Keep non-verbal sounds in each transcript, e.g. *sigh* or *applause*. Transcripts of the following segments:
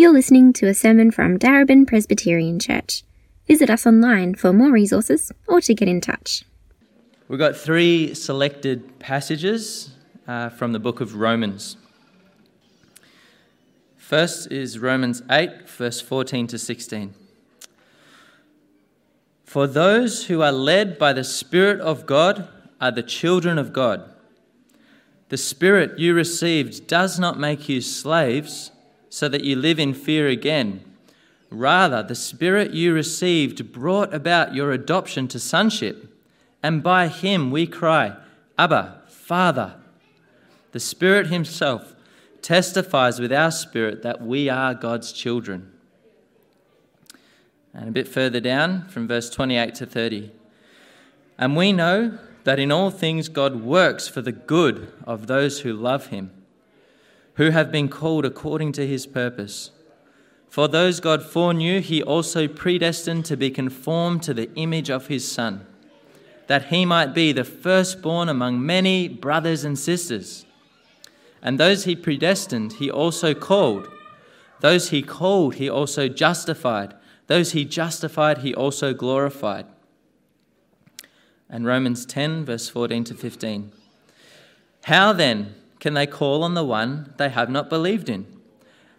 You're listening to a sermon from Darebin Presbyterian Church. Visit us online for more resources or to get in touch. We've got three selected passages uh, from the book of Romans. First is Romans 8, verse 14 to 16. For those who are led by the Spirit of God are the children of God. The Spirit you received does not make you slaves so that you live in fear again. Rather, the Spirit you received brought about your adoption to sonship, and by him we cry, Abba, Father. The Spirit Himself testifies with our spirit that we are God's children. And a bit further down from verse 28 to 30. And we know that in all things God works for the good of those who love him, who have been called according to his purpose. For those God foreknew, he also predestined to be conformed to the image of his Son, that he might be the firstborn among many brothers and sisters. And those he predestined, he also called. Those he called, he also justified. Those he justified, he also glorified. And Romans 10, verse 14 to 15. How then can they call on the one they have not believed in?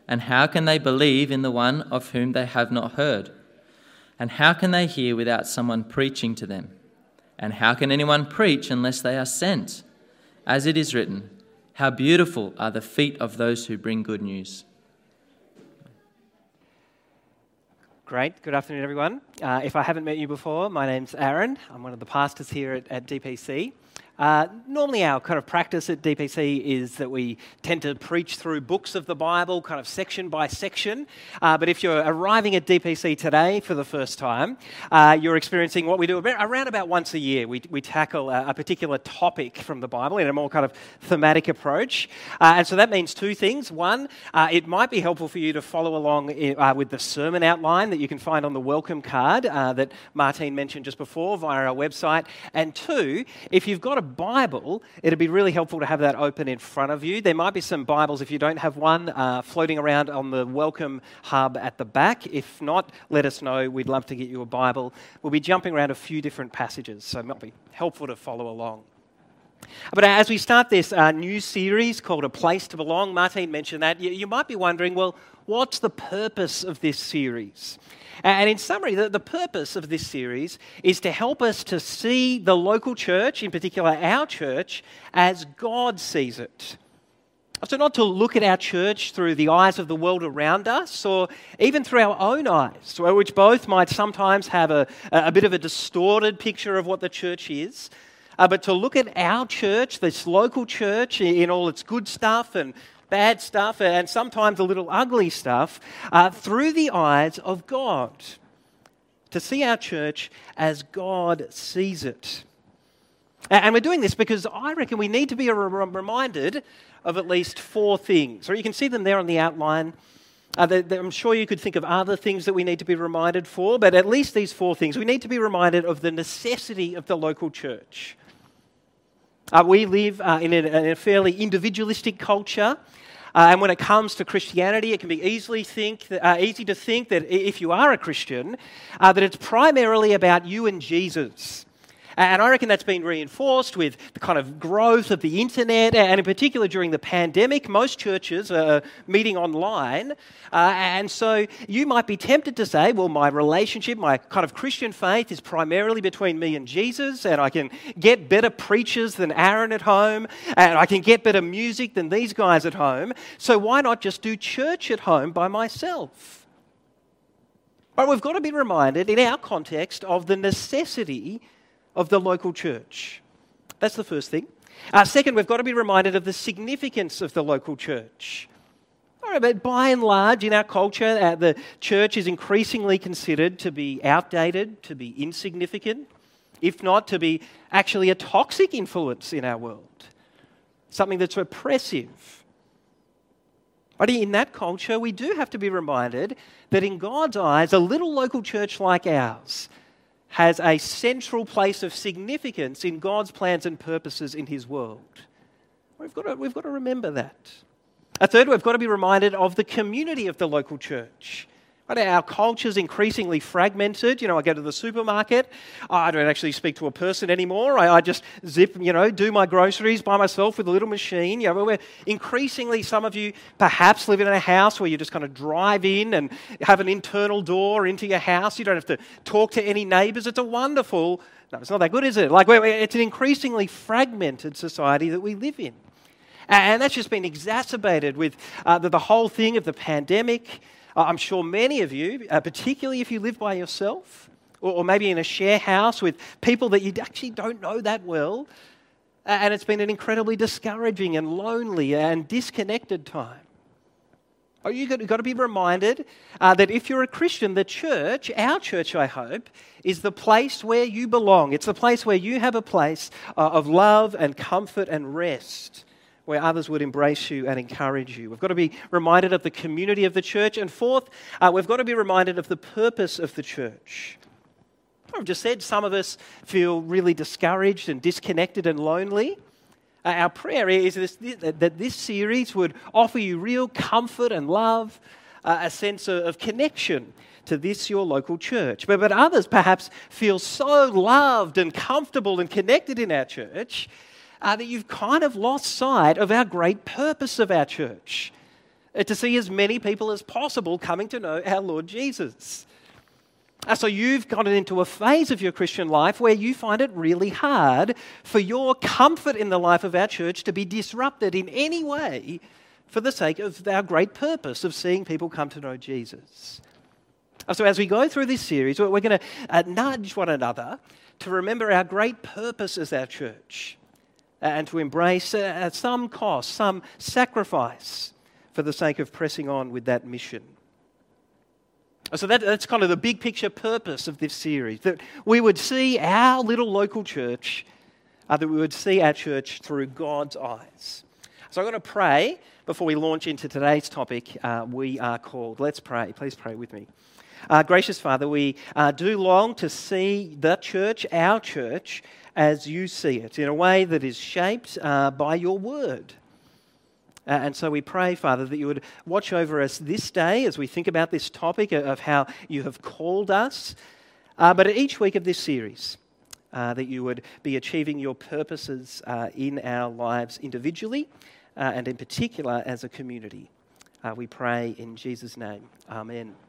And how can they believe in the one of whom they have not heard? And how can they hear without someone preaching to them? And how can anyone preach unless they are sent? As it is written, how beautiful are the feet of those who bring good news. Great. Good afternoon, everyone. Uh, if I haven't met you before, my name's Aaron. I'm one of the pastors here at, at DPC. Uh, normally, our kind of practice at DPC is that we tend to preach through books of the Bible, kind of section by section. Uh, but if you're arriving at DPC today for the first time, uh, you're experiencing what we do about, around about once a year. We, we tackle a, a, particular topic from the Bible in a more kind of thematic approach. Uh, and so that means two things. One, uh, it might be helpful for you to follow along in, with the sermon outline that you can find on the welcome card that Martine mentioned just before via our website. And two, if you've got a Bible, it'd be really helpful to have that open in front of you. There might be some Bibles, if you don't have one, uh, floating around on the welcome hub at the back. If not, let us know. We'd love to get you a Bible. We'll be jumping around a few different passages, so it might be helpful to follow along. But as we start this uh, new series called A Place to Belong, Martine mentioned that, you, you might be wondering, well, what's the purpose of this series? And in summary, the, the purpose of this series is to help us to see the local church, in particular our church, as God sees it. So, not to look at our church through the eyes of the world around us or even through our own eyes, which both might sometimes have a, a bit of a distorted picture of what the church is, uh, but to look at our church, this local church, in all its good stuff and bad stuff and sometimes a little ugly stuff uh, through the eyes of God. To see our church as God sees it. And we're doing this because I reckon we need to be reminded of at least four things. Or you can see them there on the outline. Uh, I'm sure you could think of other things that we need to be reminded for, but at least these four things. We need to be reminded of the necessity of the local church. Uh, we live uh, in, a, in, a, fairly individualistic culture. Uh, and when it comes to Christianity, it can be easily think, uh, easy to think that if you are a Christian, uh, that it's primarily about you and Jesus. And I reckon that's been reinforced with the kind of growth of the internet, and in particular during the pandemic, most churches are meeting online. Uh, and so you might be tempted to say, well, my relationship, my kind of Christian faith is primarily between me and Jesus, and I can get better preachers than Aaron at home, and I can get better music than these guys at home. So why not just do church at home by myself? But we've got to be reminded in our context of the necessity of the local church. That's the first thing. Uh, second, we've got to be reminded of the significance of the local church. All right, but by and large, in our culture, uh, the church is increasingly considered to be outdated, to be insignificant, if not to be actually a toxic influence in our world, something that's oppressive. But in that culture, we do have to be reminded that in God's eyes, a little local church like ours has a central place of significance in God's plans and purposes in His world. We've got to, we've got to remember that. A third, we've got to be reminded of the community of the local church. Right? Our culture's increasingly fragmented. You know, I go to the supermarket, I don't actually speak to a person anymore. I, I, just zip, you know, do my groceries by myself with a little machine. You know, we're increasingly, some of you perhaps live in a house where you just kind of drive in and have an internal door into your house. You don't have to talk to any neighbours. It's a wonderful, no, it's not that good, is it? Like, it's an increasingly fragmented society that we live in. And that's just been exacerbated with uh, the, the whole thing of the pandemic. I'm sure many of you, uh, particularly if you live by yourself, or, or, maybe in a share house with people that you actually don't know that well, and it's been an incredibly discouraging and lonely and disconnected time. Oh, you've got, to be reminded uh, that if you're a Christian, the church, our church, I hope, is the place where you belong. It's the place where you have a place uh, of love and comfort and rest where others would embrace you and encourage you. We've got to be reminded of the community of the church. And fourth, uh, we've got to be reminded of the purpose of the church. I've just said some of us feel really discouraged and disconnected and lonely. Uh, our prayer is this, that this series would offer you real comfort and love, uh, a sense of, of connection to this your local church. But, but others perhaps feel so loved and comfortable and connected in our church uh, that you've kind of lost sight of our great purpose of our church uh, to see as many people as possible coming to know our Lord Jesus. Uh, so you've gotten into a phase of your Christian life where you find it really hard for your comfort in the life of our church to be disrupted in any way for the sake of our great purpose of seeing people come to know Jesus. Uh, so, as we go through this series, we're going to uh, nudge one another to remember our great purpose as our church and to embrace uh, at some cost, some sacrifice for the sake of pressing on with that mission. So that, that's kind of the big picture purpose of this series that we would see our little local church, uh, that we would see our church through God's eyes. So I'm going to pray before we launch into today's topic. Uh, we are called. Let's pray. Please pray with me. Uh, gracious Father, we uh, do long to see the church, our church, as you see it, in a way that is shaped uh, by your word. Uh, and so we pray, Father, that you would watch over us this day as we think about this topic of how you have called us, uh, but at each week of this series, uh, that you would be achieving your purposes uh, in our lives individually uh, and in particular as a community. we pray in Jesus' name. Amen.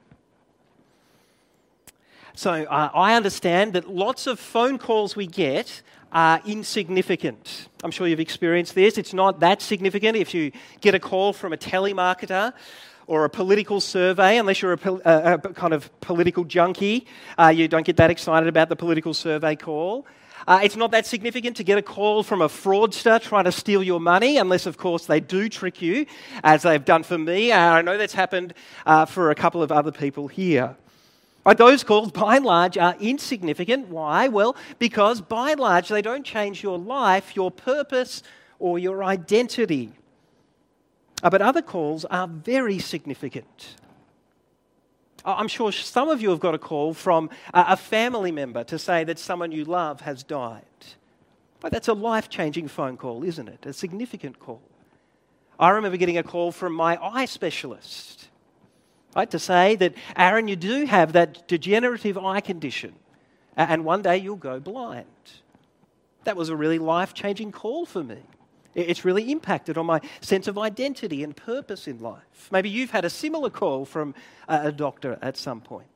So uh, I understand that lots of phone calls we get are insignificant. I'm sure you've experienced this. It's not that significant if you get a call from a telemarketer or a political survey, unless you're a, a, a kind of political junkie. Uh, you don't get that excited about the political survey call. Uh, it's not that significant to get a call from a fraudster trying to steal your money, unless, of course, they do trick you, as they've done for me. Uh, I know that's happened uh, for a couple of other people here. Right, those calls, by and large, are insignificant. Why? Well, because by and large, they don't change your life, your purpose, or your identity. Uh, but other calls are very significant. I'm sure some of you have got a call from a family member to say that someone you love has died. But that's a life changing phone call, isn't it? A significant call. I remember getting a call from my eye specialist Right? To say that, Aaron, you do have that degenerative eye condition, and one day you'll go blind. That was a really life changing call for me. It's really impacted on my sense of identity and purpose in life. Maybe you've had a similar call from a doctor at some point.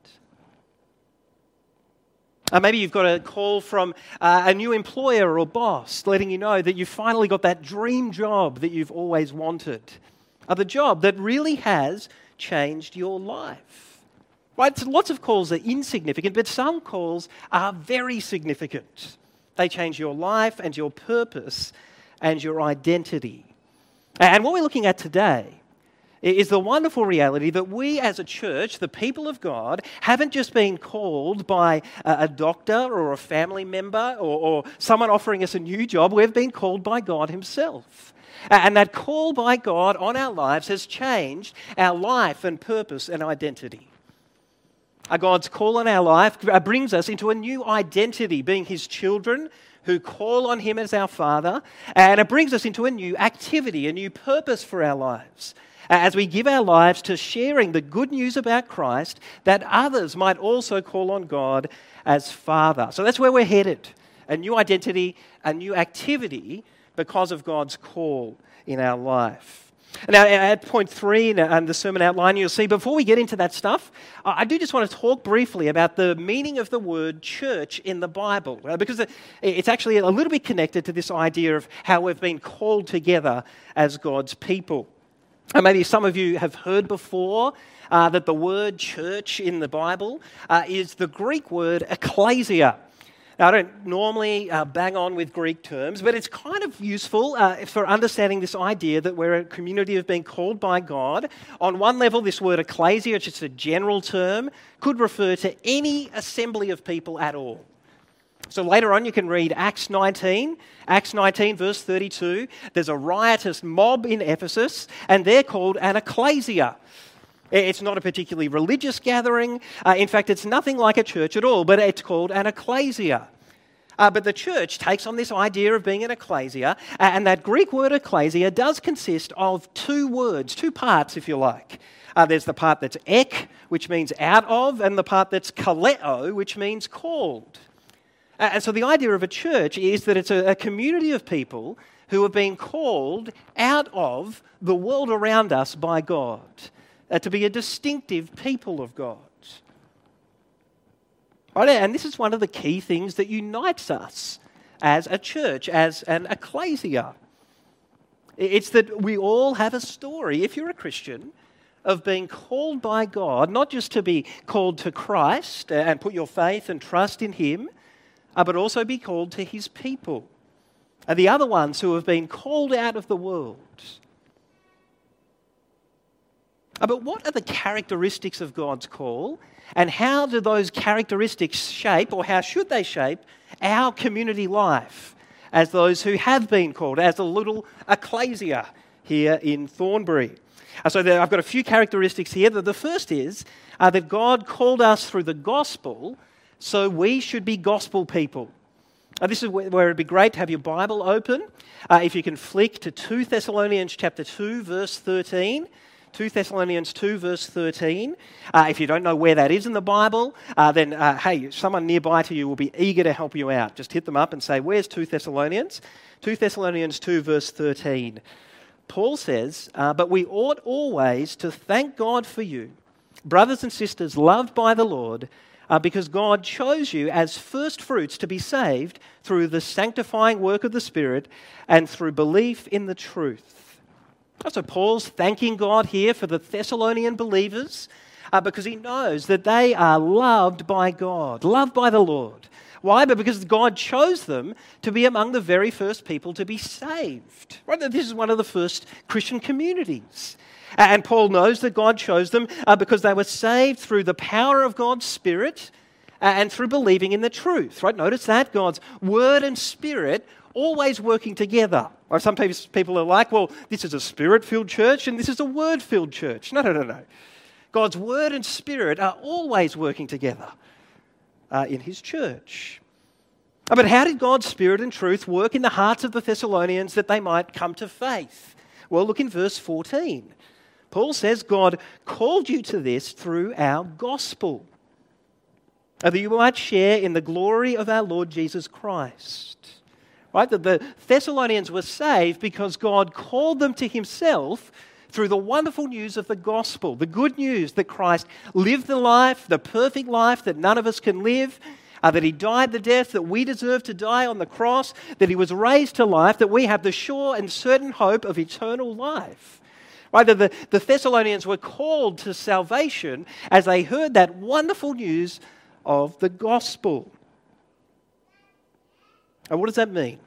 Uh, maybe you've got a call from uh, a new employer or boss letting you know that you've finally got that dream job that you've always wanted. Uh, the job that really has changed your life. Right? So lots of calls are insignificant, but some calls are very significant. They change your life and your purpose and your identity. And what we're looking at today is the wonderful reality that we as a church, the people of God, haven't just been called by a doctor or a family member or, or someone offering us a new job, we've been called by God Himself. And that call by God on our lives has changed our life and purpose and identity. God's call on our life uh, brings us into a new identity, being His children who call on Him as our Father, and it brings us into a new activity, a new purpose for our lives as we give our lives to sharing the good news about Christ, that others might also call on God as Father. So that's where we're headed a new identity, a new activity because of God's call in our life. Now, at point three in the sermon outline, you'll see before we get into that stuff, I do just want to talk briefly about the meaning of the word church in the Bible, uh, because it's actually a little bit connected to this idea of how we've been called together as God's people. And maybe some of you have heard before uh, that the word church in the Bible uh, is the Greek word ecclesia. Now, I don't normally uh, bang on with Greek terms, but it's kind of useful uh, for understanding this idea that we're a community of being called by God. On one level, this word ecclesia, which is a general term, could refer to any assembly of people at all. So later on, you can read Acts 19. Acts 19, verse 32. There's a riotous mob in Ephesus, and they're called an ecclesia. It's not a particularly religious gathering. Uh, in fact, it's nothing like a church at all, but it's called an ecclesia. Uh, but the church takes on this idea of being an ecclesia, and that Greek word ecclesia does consist of two words, two parts, if you like. Uh, there's the part that's ek, which means out of, and the part that's kaleo, which means called. Uh, and so the idea of a church is that it's a, a community of people who have been called out of the world around us by God uh, to be a distinctive people of God. Right? And this is one of the key things that unites us as a church, as an ecclesia. It's that we all have a story, if you're a Christian, of being called by God, not just to be called to Christ and put your faith and trust in Him, uh, but also be called to His people. And the other ones who have been called out of the world but what are the characteristics of God's call? And how do those characteristics shape, or how should they shape, our community life as those who have been called, as a little ecclesia here in Thornbury? Uh, so there, I've got a few characteristics here. The first is uh, that God called us through the gospel, so we should be gospel people. Uh, this is where, where, it'd be great to have your Bible open. Uh, if you can flick to 2 Thessalonians chapter 2, verse 13. 2 Thessalonians 2, verse 13. Uh, if you don't know where that is in the Bible, uh, then uh, hey, someone nearby to you will be eager to help you out. Just hit them up and say, Where's 2 Thessalonians? 2 Thessalonians 2, verse 13. Paul says, uh, But we ought always to thank God for you, brothers and sisters loved by the Lord. Uh, because God chose you as first fruits to be saved through the sanctifying work of the Spirit and through belief in the truth. So Paul's thanking God here for the Thessalonian believers uh, because he knows that they are loved by God, loved by the Lord. Why? But because God chose them to be among the very first people to be saved. Right? This is one of the first Christian communities. And Paul knows that God chose them uh, because they were saved through the power of God's Spirit and through believing in the truth. Right? Notice that God's Word and Spirit always working together. Or some people are like, well, this is a spirit filled church and this is a word filled church. No, no, no, no. God's word and spirit are always working together uh, in his church. Uh, but how did God's spirit and truth work in the hearts of the Thessalonians that they might come to faith? Well, look in verse 14. Paul says, God called you to this through our gospel, that you might share in the glory of our Lord Jesus Christ. Right? That the Thessalonians were saved because God called them to himself through the wonderful news of the gospel, the good news that Christ lived the life, the perfect life that none of us can live, uh, that he died the death that we deserve to die on the cross, that he was raised to life, that we have the sure and certain hope of eternal life. Right? That the, the Thessalonians were called to salvation as they heard that wonderful news of the gospel. And what does that mean?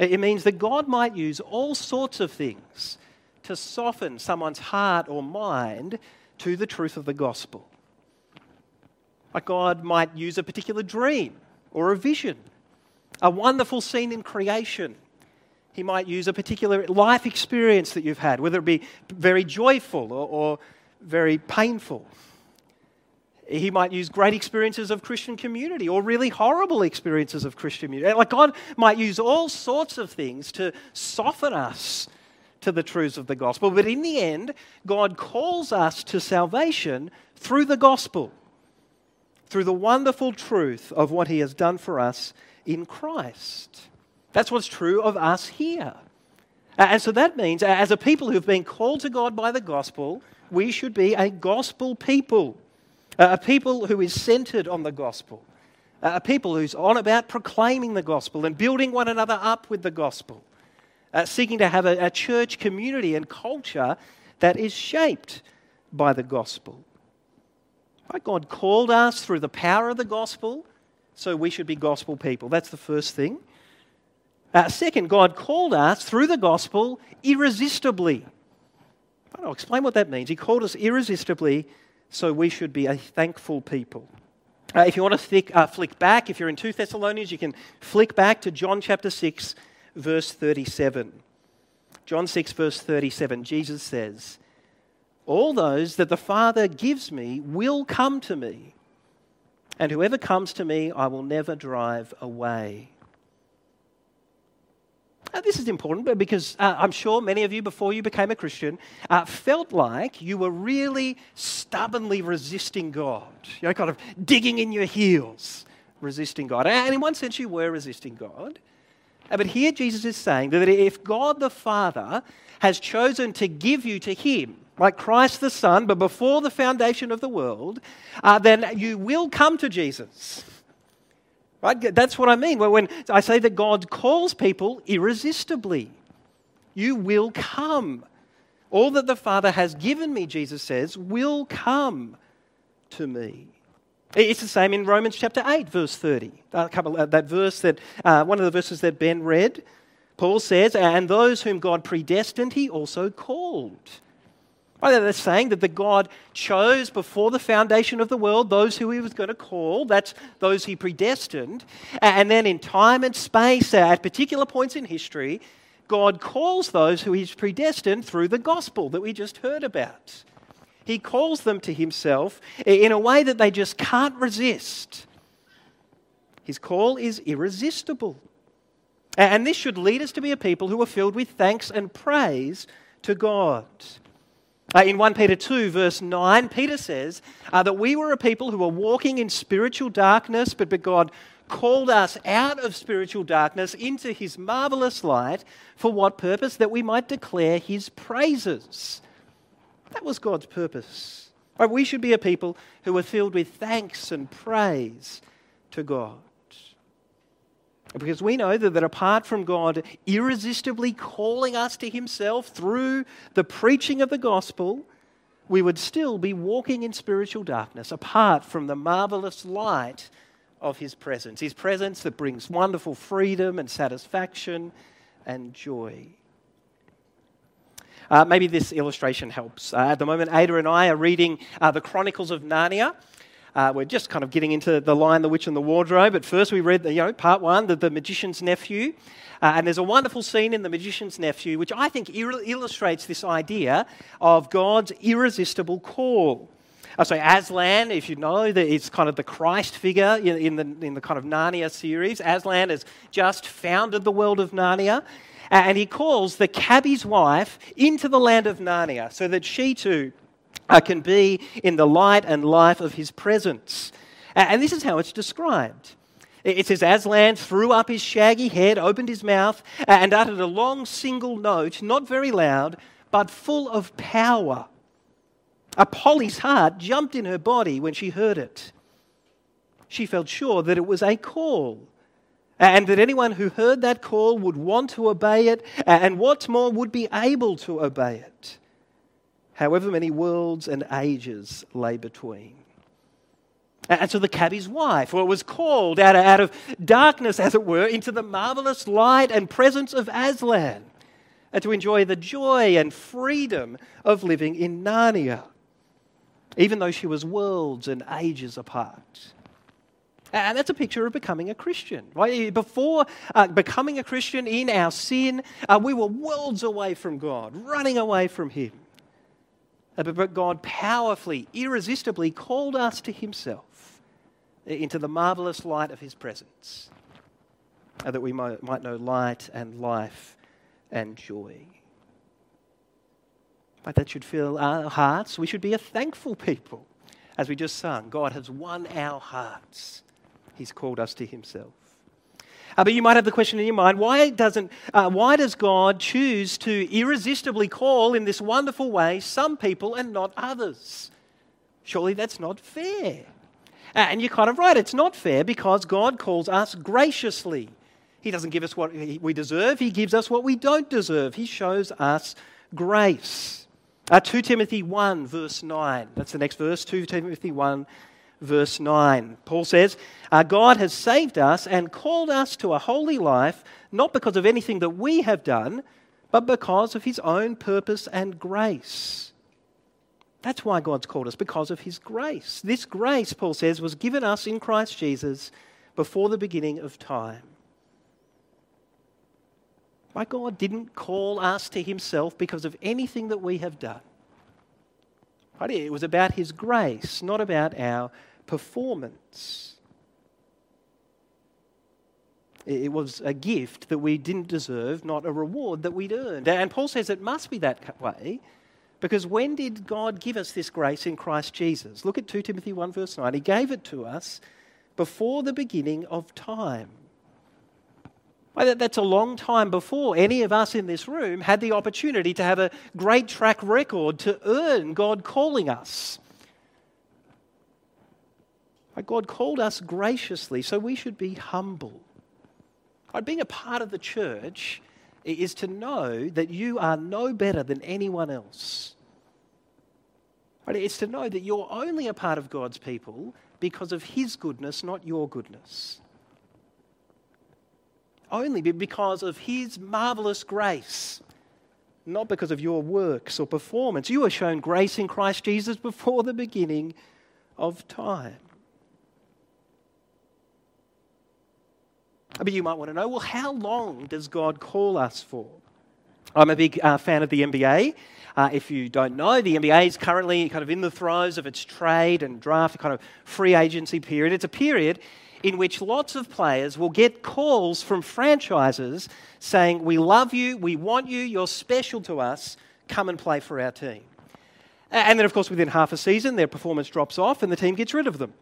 It means that God might use all sorts of things to soften someone's heart or mind to the truth of the gospel. Like God might use a particular dream or a vision, a wonderful scene in creation. He might use a particular life experience that you've had, whether it be very joyful or, or very painful. He might use great experiences of Christian community or really horrible experiences of Christian community. Like God might use all sorts of things to soften us to the truths of the gospel. But in the end, God calls us to salvation through the gospel, through the wonderful truth of what he has done for us in Christ. That's what's true of us here. And so that means, as a people who've been called to God by the gospel, we should be a gospel people, a people who is centered on the gospel, a people who's on about proclaiming the gospel and building one another up with the gospel, uh, seeking to have a, a church community and culture that is shaped by the gospel. God called us through the power of the gospel, so we should be gospel people. That's the first thing. Uh, second, God called us through the gospel irresistibly. I'll explain what that means. He called us irresistibly, so we should be a thankful people. Uh, if you want to uh, flick back, if you're in 2 Thessalonians, you can flick back to John chapter 6, verse 37. John 6, verse 37, Jesus says, All those that the Father gives me will come to me, and whoever comes to me I will never drive away. Uh, this is important because uh, I'm sure many of you, before you became a Christian, uh, felt like you were really stubbornly resisting God, you know, kind of digging in your heels, resisting God. And in one sense, you were resisting God. Uh, but here Jesus is saying that if God the Father has chosen to give you to Him, like Christ the Son, but before the foundation of the world, uh, then you will come to Jesus. Right? That's what I mean. When I say that God calls people irresistibly, you will come. All that the Father has given me, Jesus says, will come to me. It's the same in Romans chapter 8, verse 30. A couple, uh, that verse that, uh, one of the verses that Ben read, Paul says, And those whom God predestined, he also called. Oh, right, they're saying that the God chose before the foundation of the world those who he was going to call. That's those he predestined. And then in time and space, uh, at particular points in history, God calls those who he's predestined through the gospel that we just heard about. He calls them to himself in a way that they just can't resist. His call is irresistible. And this should lead us to be a people who are filled with thanks and praise to God. Uh, in 1 Peter 2, verse 9, Peter says uh, that we were a people who were walking in spiritual darkness, but, but God called us out of spiritual darkness into his marvelous light. For what purpose? That we might declare his praises. That was God's purpose. Right, we should be a people who are filled with thanks and praise to God. Because we know that, that apart from God irresistibly calling us to Himself through the preaching of the gospel, we would still be walking in spiritual darkness apart from the marvelous light of His presence. His presence that brings wonderful freedom and satisfaction and joy. Uh, maybe this illustration helps. Uh, at the moment, Ada and I are reading uh, the Chronicles of Narnia. Uh, we're just kind of getting into the Lion, the Witch, and the Wardrobe. But first, we read the, you know, part one, the, the Magician's Nephew. Uh, and there's a wonderful scene in The Magician's Nephew, which I think illustrates this idea of God's irresistible call. Uh, so Aslan, if you know, that it's kind of the Christ figure in, in, the, in the kind of Narnia series. Aslan has just founded the world of Narnia. And he calls the cabbie's wife into the land of Narnia so that she too uh, can be in the light and life of his presence. And this is how it's described. It says, Aslan threw up his shaggy head, opened his mouth, and uttered a long single note, not very loud, but full of power. A Polly's heart jumped in her body when she heard it. She felt sure that it was a call, and that anyone who heard that call would want to obey it, and what's more, would be able to obey it however many worlds and ages lay between. And so the cabbie's wife was called out of, out of darkness, as it were, into the marvelous light and presence of Aslan, and to enjoy the joy and freedom of living in Narnia, even though she was worlds and ages apart. And that's a picture of becoming a Christian. Right? Before uh, becoming a Christian in our sin, uh, we were worlds away from God, running away from Him. Uh, but God powerfully, irresistibly called us to Himself into the marvelous light of His presence, uh, that we might know light and life and joy. But that should fill our hearts. We should be a thankful people. As we just sung, God has won our hearts. He's called us to Himself. Uh, but you might have the question in your mind why, doesn't, uh, why does God choose to irresistibly call in this wonderful way some people and not others? Surely that's not fair. Uh, and you're kind of right, it's not fair because God calls us graciously. He doesn't give us what we deserve, He gives us what we don't deserve. He shows us grace. Uh, 2 Timothy 1, verse 9. That's the next verse. 2 Timothy 1, verse 9. Paul says, uh, God has saved us and called us to a holy life, not because of anything that we have done, but because of his own purpose and grace. That's why God's called us, because of his grace. This grace, Paul says, was given us in Christ Jesus before the beginning of time. My God didn't call us to himself because of anything that we have done. It was about his grace, not about our performance. It was a gift that we didn't deserve, not a reward that we'd earned. And Paul says it must be that way because when did God give us this grace in Christ Jesus? Look at 2 Timothy 1, verse 9. He gave it to us before the beginning of time. That's a long time before any of us in this room had the opportunity to have a great track record to earn God calling us. God called us graciously, so we should be humble. Right, Being a part of the church is to know that you are no better than anyone else. Right, It's to know that you're only a part of God's people because of His goodness, not your goodness. Only because of His marvelous grace, not because of your works or performance. You were shown grace in Christ Jesus before the beginning of time. But you might want to know well, how long does God call us for? I'm a big uh, fan of the NBA. Uh, if you don't know, the NBA is currently kind of in the throes of its trade and draft, kind of free agency period. It's a period in which lots of players will get calls from franchises saying, We love you, we want you, you're special to us, come and play for our team. And then, of course, within half a season, their performance drops off and the team gets rid of them.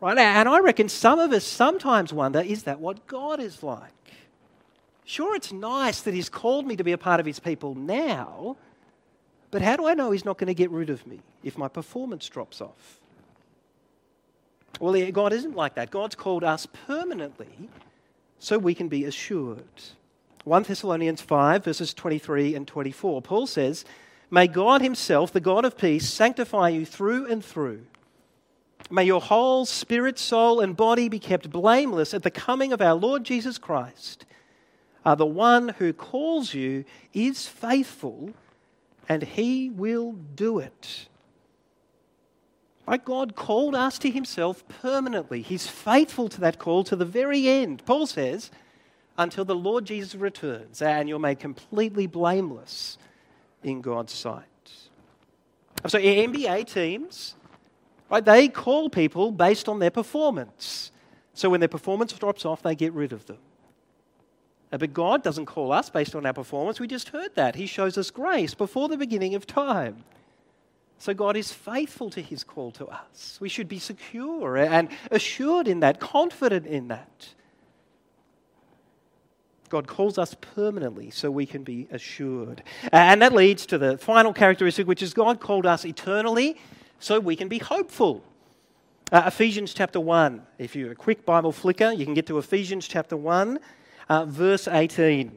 Right? And I reckon some of us sometimes wonder is that what God is like? Sure, it's nice that He's called me to be a part of His people now, but how do I know He's not going to get rid of me if my performance drops off? Well, God isn't like that. God's called us permanently so we can be assured. 1 Thessalonians 5, verses 23 and 24, Paul says, May God Himself, the God of peace, sanctify you through and through May your whole spirit, soul, and body be kept blameless at the coming of our Lord Jesus Christ. Uh, the one who calls you is faithful, and he will do it. Right? God called us to himself permanently. He's faithful to that call to the very end. Paul says, until the Lord Jesus returns, and you're made completely blameless in God's sight. So, NBA teams Right? They call people based on their performance. So when their performance drops off, they get rid of them. Uh, but God doesn't call us based on our performance. We just heard that. He shows us grace before the beginning of time. So God is faithful to his call to us. We should be secure and assured in that, confident in that. God calls us permanently so we can be assured. And that leads to the final characteristic, which is God called us eternally so we can be hopeful. Uh, Ephesians chapter 1. If you're a quick Bible flicker, you can get to Ephesians chapter 1, uh, verse 18.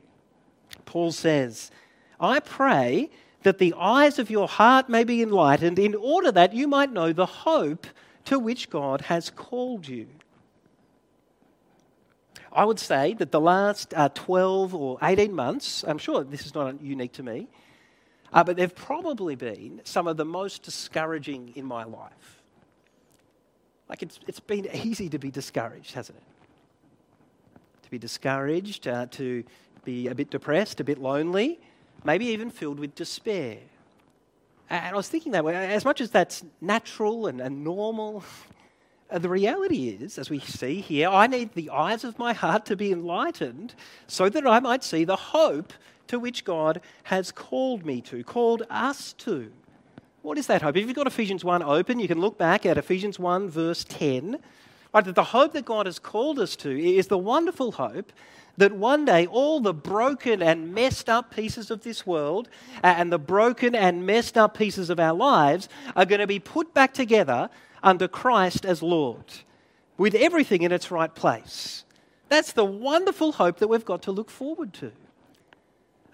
Paul says, I pray that the eyes of your heart may be enlightened, in order that you might know the hope to which God has called you. I would say that the last uh, 12 or 18 months, I'm sure this is not unique to me, uh, but they've probably been some of the most discouraging in my life. Like it's, it's been easy to be discouraged, hasn't it? To be discouraged, uh, to be a bit depressed, a bit lonely, maybe even filled with despair. And I was thinking that way, as much as that's natural and, and normal, *laughs* uh, the reality is, as we see here, I need the eyes of my heart to be enlightened so that I might see the hope to which God has called me to, called us to. What is that hope? If you've got Ephesians 1 open, you can look back at Ephesians 1, verse 10. Right, that the hope that God has called us to is the wonderful hope that one day all the broken and messed up pieces of this world and the broken and messed up pieces of our lives are going to be put back together under Christ as Lord, with everything in its right place. That's the wonderful hope that we've got to look forward to.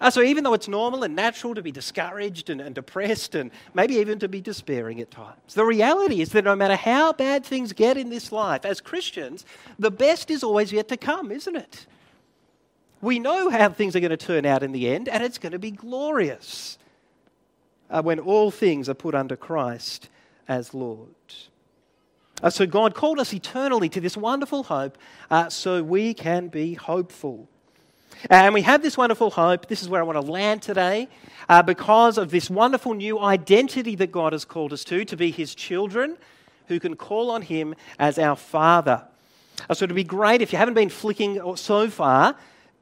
Uh, so, even though it's normal and natural to be discouraged and, and depressed and maybe even to be despairing at times, the reality is that no matter how bad things get in this life, as Christians, the best is always yet to come, isn't it? We know how things are going to turn out in the end, and it's going to be glorious uh, when all things are put under Christ as Lord. Uh, so, God called us eternally to this wonderful hope uh, so we can be hopeful. And we have this wonderful hope. This is where I want to land today uh, because of this wonderful new identity that God has called us to, to be His children who can call on Him as our Father. Uh, so it'd be great if you haven't been flicking so far,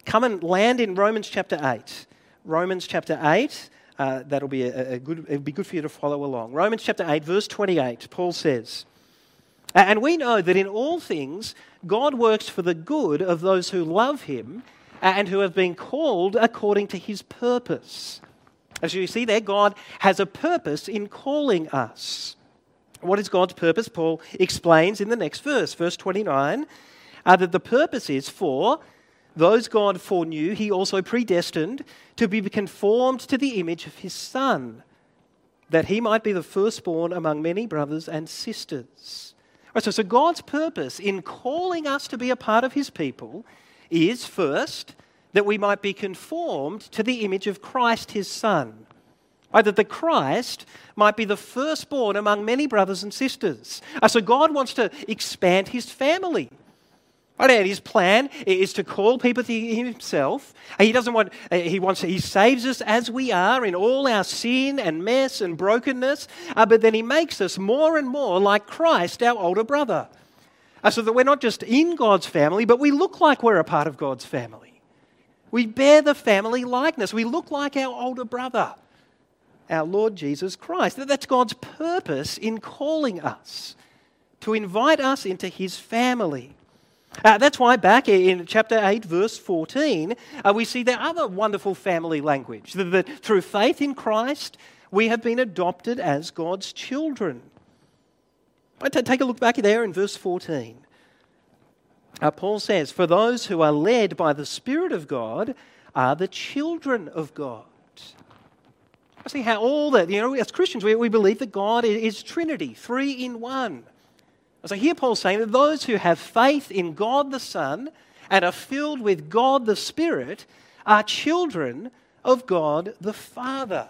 come and land in Romans chapter 8. Romans chapter 8. Uh, that'll be a, a good, it'll be good for you to follow along. Romans chapter 8, verse 28, Paul says, And we know that in all things God works for the good of those who love him and who have been called according to his purpose. As you see there, God has a purpose in calling us. What is God's purpose? Paul explains in the next verse, verse 29, uh, that the purpose is for those God foreknew, he also predestined to be conformed to the image of his Son, that he might be the firstborn among many brothers and sisters. So, so God's purpose in calling us to be a part of his people is first that we might be conformed to the image of Christ his Son. That the Christ might be the firstborn among many brothers and sisters. Uh, so God wants to expand his family. And his plan is to call people to himself. Uh, he doesn't want, uh, he wants, he saves us as we are in all our sin and mess and brokenness, but then he makes us more and more like Christ, our older brother. Uh, so that we're not just in God's family, but we look like we're a part of God's family. We bear the family likeness. We look like our older brother, our Lord Jesus Christ. That's God's purpose in calling us, to invite us into his family. Uh, that's why back in chapter 8, verse 14, uh, we see the other wonderful family language that, that through faith in Christ, we have been adopted as God's children. Take a look back there in verse 14. Uh, Paul says, For those who are led by the Spirit of God are the children of God. I see how all that, you know, as Christians, we, we believe that God is Trinity, three in one. So here Paul's saying that those who have faith in God the Son and are filled with God the Spirit are children of God the Father.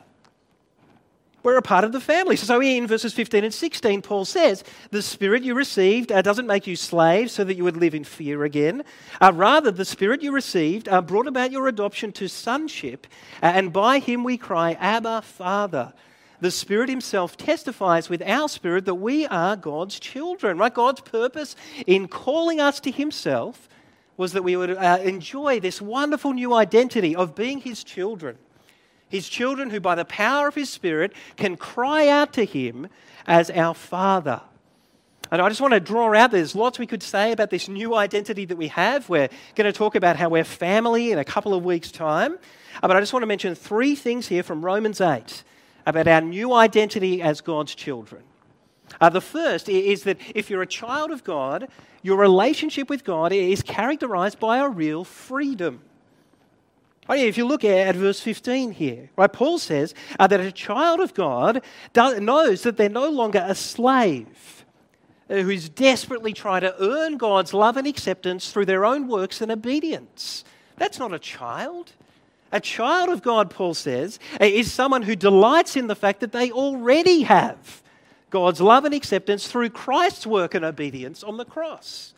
We're a part of the family. So, in verses 15 and 16, Paul says, The Spirit you received uh, doesn't make you slaves so that you would live in fear again. Uh, rather, the Spirit you received uh, brought about your adoption to sonship, uh, and by him we cry, Abba, Father. The Spirit Himself testifies with our spirit that we are God's children, right? God's purpose in calling us to Himself was that we would uh, enjoy this wonderful new identity of being His children. His children who, by the power of His Spirit, can cry out to Him as our Father. And I just want to draw out, there's lots we could say about this new identity that we have. We're going to talk about how we're family in a couple of weeks' time. Uh, but I just want to mention three things here from Romans 8 about our new identity as God's children. Uh, the first is that if you're a child of God, your relationship with God is characterized by a real freedom. Oh, if you look at, verse 15 here, right, Paul says uh, that a child of God does, knows that they're no longer a slave uh, who's desperately trying to earn God's love and acceptance through their own works and obedience. That's not a child. A child of God, Paul says, uh, is someone who delights in the fact that they already have God's love and acceptance through Christ's work and obedience on the cross.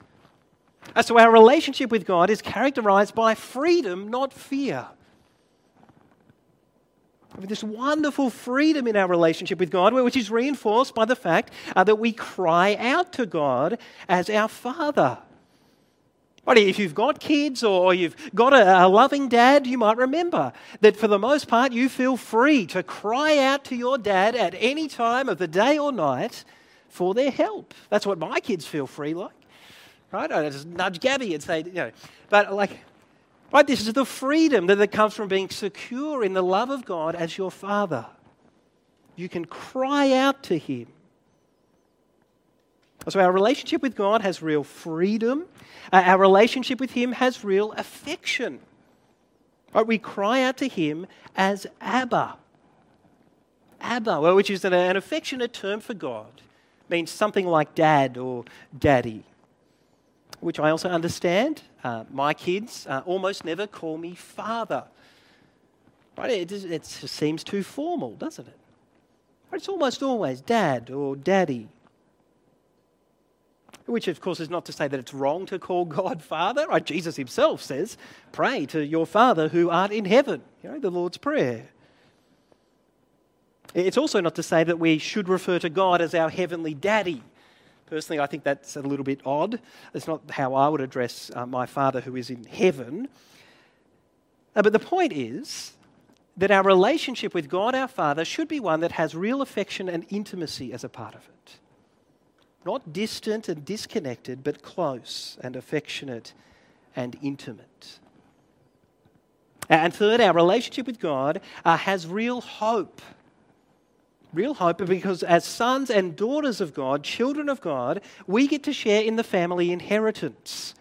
Uh, so our relationship with God is characterized by freedom, not fear. This wonderful freedom in our relationship with God, which is reinforced by the fact uh, that we cry out to God as our Father. Right, if you've got kids or you've got a, a, loving dad, you might remember that for the most part you feel free to cry out to your dad at any time of the day or night for their help. That's what my kids feel free like. Right? I just nudge Gabby and say, you know, but like, right, this is the freedom that, comes from being secure in the love of God as your father. You can cry out to him. So our relationship with God has real freedom. Uh, our relationship with Him has real affection. Right? We cry out to Him as Abba. Abba, which is an affectionate term for God, means something like dad or daddy, which I also understand. Uh, my kids uh, almost never call me father. Right? It, it seems too formal, doesn't it? It's almost always dad or daddy. Which, of course, is not to say that it's wrong to call God *laughs* Father. Right? Jesus himself says, Pray to your Father who art in heaven, you know, the Lord's Prayer. It's also not to say that we should refer to God as our heavenly daddy. Personally, I think that's a little bit odd. That's not how I would address uh, my Father who is in heaven. Uh, but the point is that our relationship with God our Father should be one that has real affection and intimacy as a part of it. Not distant and disconnected, but close and affectionate and intimate. And third, our relationship with God uh, has real hope. Real hope because as sons and daughters of God, children of God, we get to share in the family inheritance.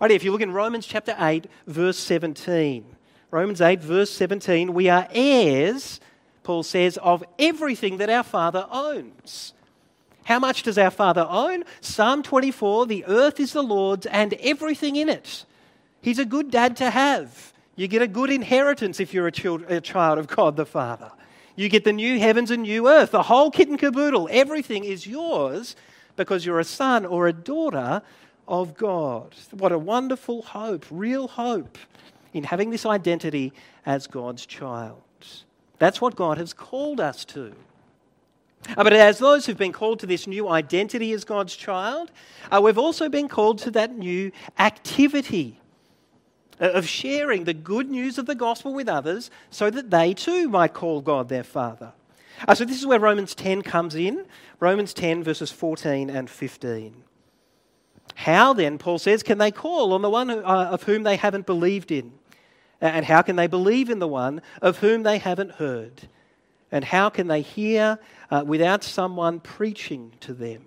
Right, if you look in Romans chapter 8, verse 17. Romans 8, verse 17, we are heirs, Paul says, of everything that our Father owns. How much does our Father own? Psalm 24 The earth is the Lord's and everything in it. He's a good dad to have. You get a good inheritance if you're a child, a child of God the Father. You get the new heavens and new earth, the whole kit and caboodle. Everything is yours because you're a son or a daughter of God. What a wonderful hope, real hope in having this identity as God's child. That's what God has called us to. Uh, but as those who've been called to this new identity as God's child, uh, we've also been called to that new activity of sharing the good news of the gospel with others so that they too might call God their Father. Uh, so, this is where Romans 10 comes in Romans 10, verses 14 and 15. How then, Paul says, can they call on the one who, uh, of whom they haven't believed in? And how can they believe in the one of whom they haven't heard? And how can they hear uh, without someone preaching to them?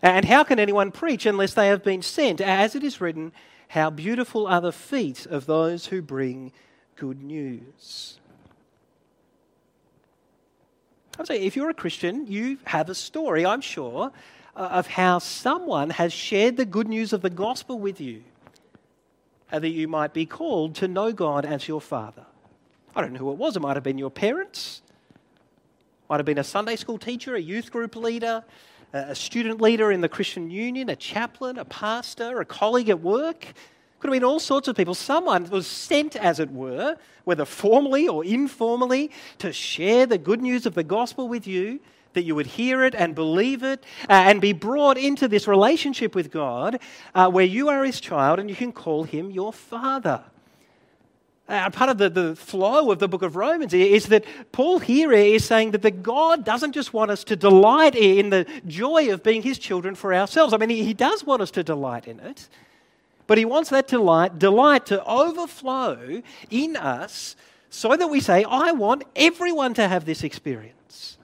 And how can anyone preach unless they have been sent? As it is written, how beautiful are the feet of those who bring good news. I say, if you're a Christian, you have a story, I'm sure, uh, of how someone has shared the good news of the gospel with you, and that you might be called to know God as your Father. I don't know who it was. It might have been your parents. Might have been a Sunday school teacher, a youth group leader, a student leader in the Christian Union, a chaplain, a pastor, a colleague at work. Could have been all sorts of people. Someone was sent, as it were, whether formally or informally, to share the good news of the gospel with you, that you would hear it and believe it uh, and be brought into this relationship with God uh, where you are his child and you can call him your father. Uh, part of the, the flow of the book of Romans is that Paul here is saying that the God doesn't just want us to delight in the joy of being his children for ourselves. I mean, he, he does want us to delight in it, but he wants that delight, delight to overflow in us so that we say, I want everyone to have this experience.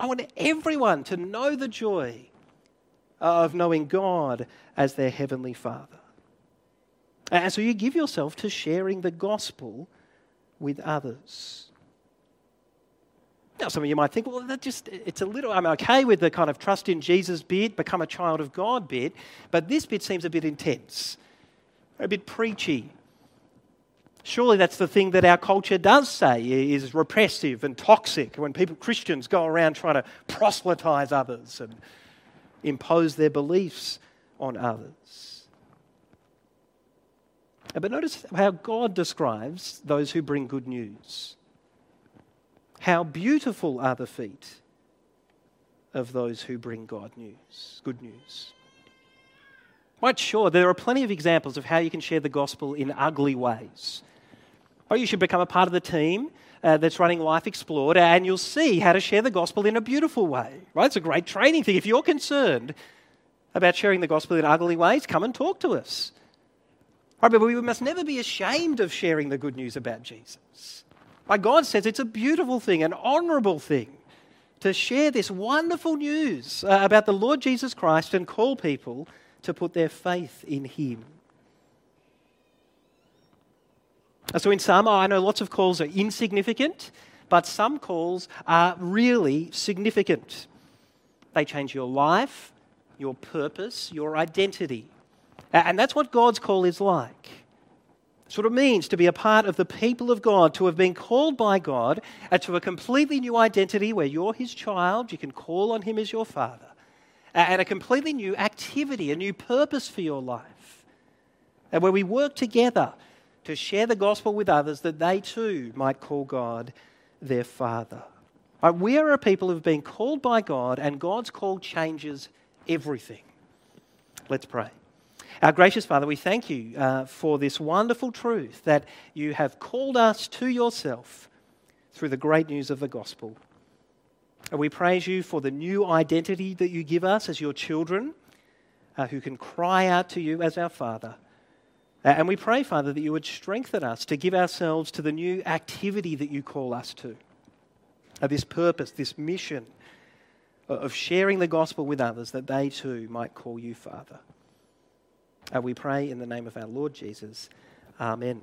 I want everyone to know the joy of knowing God as their heavenly Father. And so you give yourself to sharing the gospel with others. Now, some of you might think, well, that just, it's a little, I'm okay with the kind of trust in Jesus bit, become a child of God bit, but this bit seems a bit intense, a bit preachy. Surely that's the thing that our culture does say is repressive and toxic when people, Christians, go around trying to proselytize others and impose their beliefs on others. But notice how God describes those who bring good news. How beautiful are the feet of those who bring God news, good news. Right, sure, there are plenty of examples of how you can share the gospel in ugly ways. Or you should become a part of the team uh, that's running Life Explored, and you'll see how to share the gospel in a beautiful way. Right? It's a great training thing. If you're concerned about sharing the gospel in ugly ways, come and talk to us. But we must never be ashamed of sharing the good news about Jesus. Right, God says it's a beautiful thing, an honourable thing to share this wonderful news uh, about the Lord Jesus Christ and call people to put their faith in Him. So, in some, I know lots of calls are insignificant, but some calls are really significant. They change your life, your purpose, your identity. And that's what God's call is like. It's what it means to be a part of the people of God, to have been called by God to a completely new identity where you're His child, you can call on Him as your Father, and a completely new activity, a new purpose for your life, and where we work together to share the gospel with others that they too might call God their Father. We are a people who've been called by God, and God's call changes everything. Let's pray. Our gracious Father, we thank you uh, for this wonderful truth that you have called us to yourself through the great news of the gospel. And we praise you for the new identity that you give us as your children uh, who can cry out to you as our Father. And we pray, Father, that you would strengthen us to give ourselves to the new activity that you call us to. Uh, this purpose, this mission of sharing the gospel with others, that they too might call you Father. And we pray in the name of our Lord Jesus. Amen.